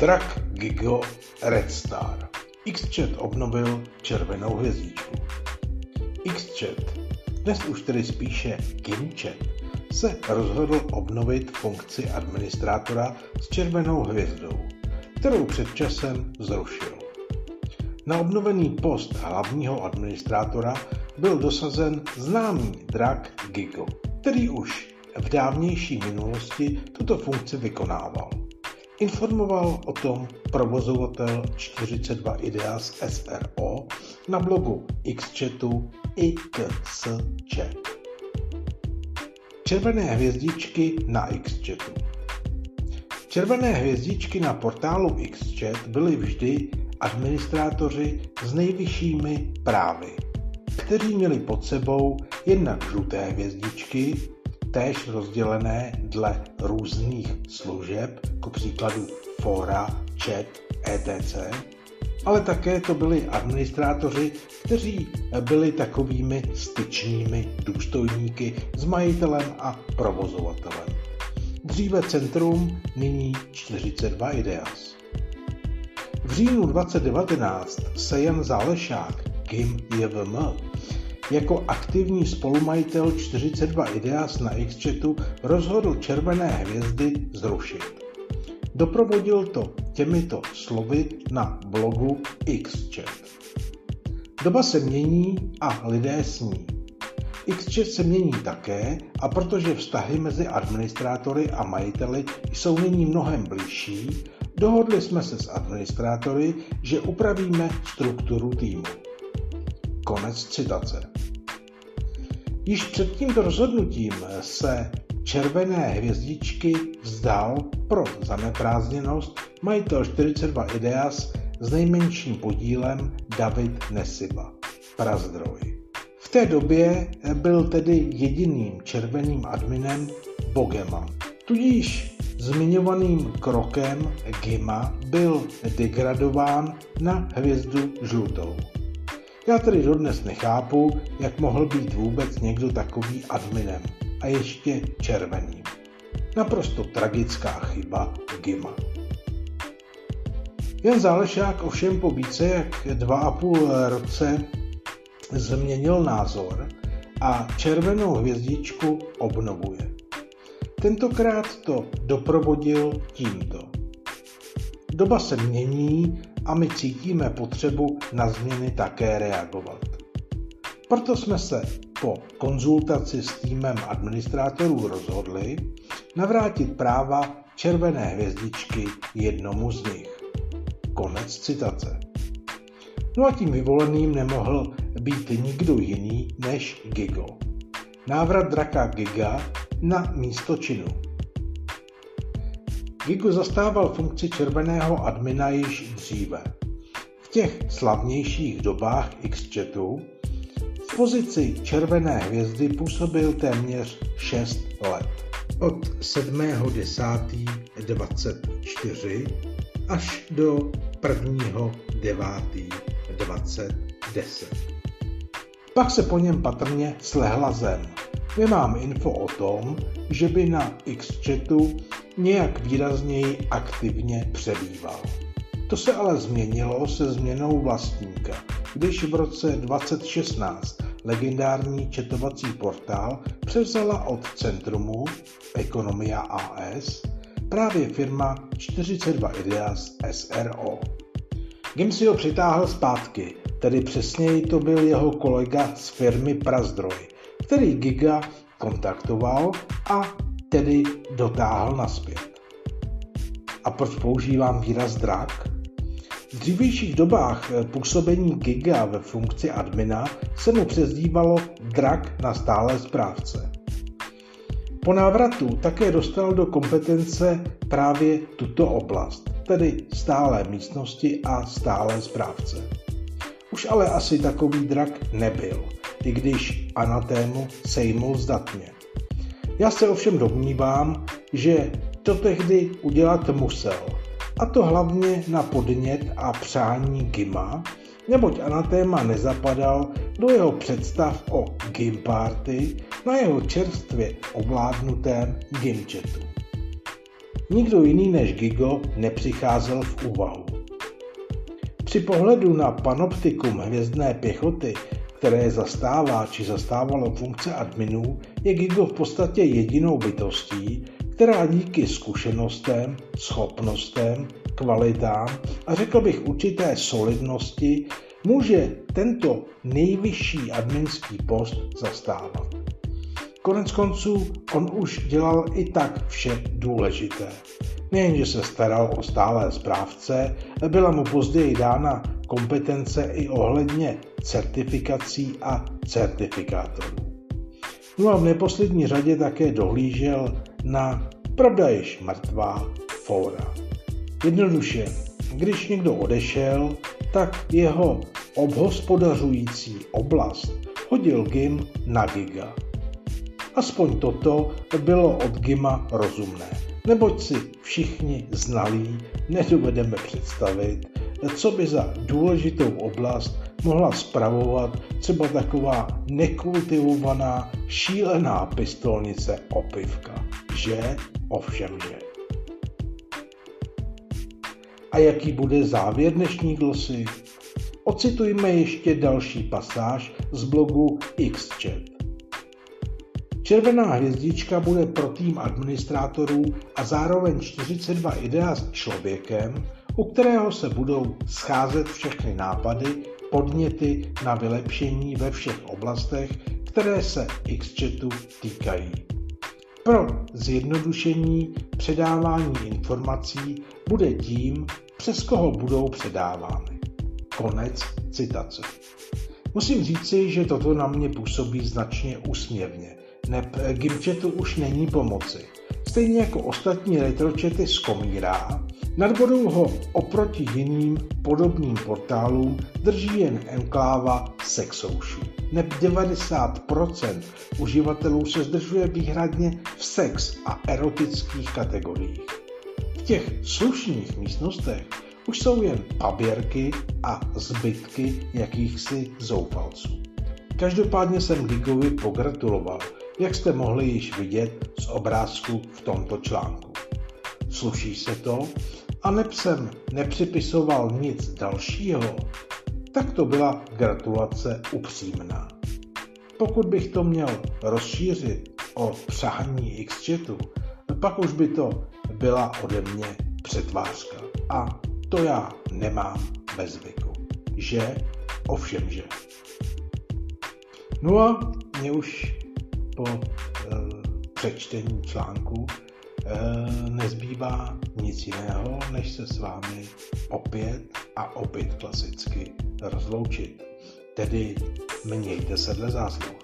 Drak Gigo Red Star. Xchat obnovil červenou hvězdičku. Xchat, dnes už tedy spíše GimChat, se rozhodl obnovit funkci administrátora s červenou hvězdou, kterou před časem zrušil. Na obnovený post hlavního administrátora byl dosazen známý drak Gigo, který už v dávnější minulosti tuto funkci vykonával. Informoval o tom provozovatel 42 Ideas SRO na blogu Xchatu XChat. Červené hvězdičky na Xchatu Červené hvězdičky na portálu Xchat byly vždy administrátoři s nejvyššími právy, kteří měli pod sebou jednak žluté hvězdičky, též rozdělené dle různých služeb, ku příkladu fora, chat, etc., ale také to byli administrátoři, kteří byli takovými styčnými důstojníky s majitelem a provozovatelem. Dříve centrum, nyní 42 Ideas. V říjnu 2019 se Jan Zálešák, Kim JVM, jako aktivní spolumajitel 42 Ideas na Xchatu rozhodl červené hvězdy zrušit. Doprovodil to těmito slovy na blogu Xchat. Doba se mění a lidé sní. Xchat se mění také a protože vztahy mezi administrátory a majiteli jsou nyní mnohem blížší, dohodli jsme se s administrátory, že upravíme strukturu týmu. Konec citace. Již před tímto rozhodnutím se červené hvězdičky vzdal pro zaneprázdněnost majitel 42 Ideas s nejmenším podílem David Nesiba, Prazdroj. V té době byl tedy jediným červeným adminem Bogema. Tudíž zmiňovaným krokem Gima byl degradován na hvězdu žlutou. Já tedy dodnes nechápu, jak mohl být vůbec někdo takový adminem a ještě červeným. Naprosto tragická chyba Gima. Jan Zálešák ovšem po více jak dva a půl roce změnil názor a červenou hvězdičku obnovuje. Tentokrát to doprovodil tímto. Doba se mění a my cítíme potřebu na změny také reagovat. Proto jsme se po konzultaci s týmem administrátorů rozhodli navrátit práva červené hvězdičky jednomu z nich. Konec citace. No a tím vyvoleným nemohl být nikdo jiný než Gigo. Návrat draka Giga na místo činu. Gigo zastával funkci červeného admina již dříve. V těch slavnějších dobách Xchatu v pozici červené hvězdy působil téměř 6 let. Od 7.10.24 až do 1.9.2010. Pak se po něm patrně slehla zem. Nemám info o tom, že by na Xchatu nějak výrazněji aktivně přebýval. To se ale změnilo se změnou vlastníka, když v roce 2016 legendární četovací portál převzala od Centrumu Economia AS právě firma 42 Ideas SRO. Gim si ho přitáhl zpátky, tedy přesněji to byl jeho kolega z firmy Prazdroj, který Giga kontaktoval a tedy dotáhl naspět. A proč používám výraz drak? V dřívějších dobách působení Giga ve funkci admina se mu přezdívalo drak na stále správce. Po návratu také dostal do kompetence právě tuto oblast, tedy stále místnosti a stále správce. Už ale asi takový drak nebyl, i když anatému sejmul zdatně. Já se ovšem domnívám, že to tehdy udělat musel, a to hlavně na podnět a přání Gima, neboť anatéma nezapadal do jeho představ o Gim Party na jeho čerstvě ovládnutém Gimchatu. nikdo jiný než Gigo nepřicházel v úvahu. Při pohledu na panoptikum hvězdné pěchoty, které zastává či zastávalo funkce adminů, je Gigo v podstatě jedinou bytostí, která díky zkušenostem, schopnostem, kvalitám a řekl bych určité solidnosti může tento nejvyšší adminský post zastávat. Konec konců on už dělal i tak vše důležité. Nejenže se staral o stálé správce, byla mu později dána kompetence i ohledně certifikací a certifikátorů. No a v neposlední řadě také dohlížel na pravda již mrtvá fóra. Jednoduše, když někdo odešel, tak jeho obhospodařující oblast hodil GIM na giga. Aspoň toto bylo od GIMA rozumné, neboť si všichni znalí nedovedeme představit, co by za důležitou oblast mohla spravovat třeba taková nekultivovaná, šílená pistolnice opivka. Že? Ovšem, že. A jaký bude závěr dnešní glosy? Ocitujme ještě další pasáž z blogu XChat. Červená hvězdička bude pro tým administrátorů a zároveň 42 idea s člověkem, u kterého se budou scházet všechny nápady, podněty na vylepšení ve všech oblastech, které se XChatu týkají. Pro zjednodušení předávání informací bude tím, přes koho budou předávány. Konec citace. Musím říci, že toto na mě působí značně úsměvně. Neb Gimchatu už není pomoci. Stejně jako ostatní retročety z Komíra, nad vodou ho oproti jiným podobným portálům drží jen enkláva Sexoušu. Neb 90% uživatelů se zdržuje výhradně v sex a erotických kategoriích. V těch slušných místnostech už jsou jen paběrky a zbytky jakýchsi zoufalců. Každopádně jsem Gigovi pogratuloval, jak jste mohli již vidět z obrázku v tomto článku. Sluší se to? A jsem nepřipisoval nic dalšího, tak to byla gratulace upřímná. Pokud bych to měl rozšířit o přání Xchatu, pak už by to byla ode mě přetvářka. A to já nemám bez zvyku. Že? Ovšem, že. No a mě už po e, přečtení článku nezbývá nic jiného, než se s vámi opět a opět klasicky rozloučit. Tedy mějte se dle zásluh.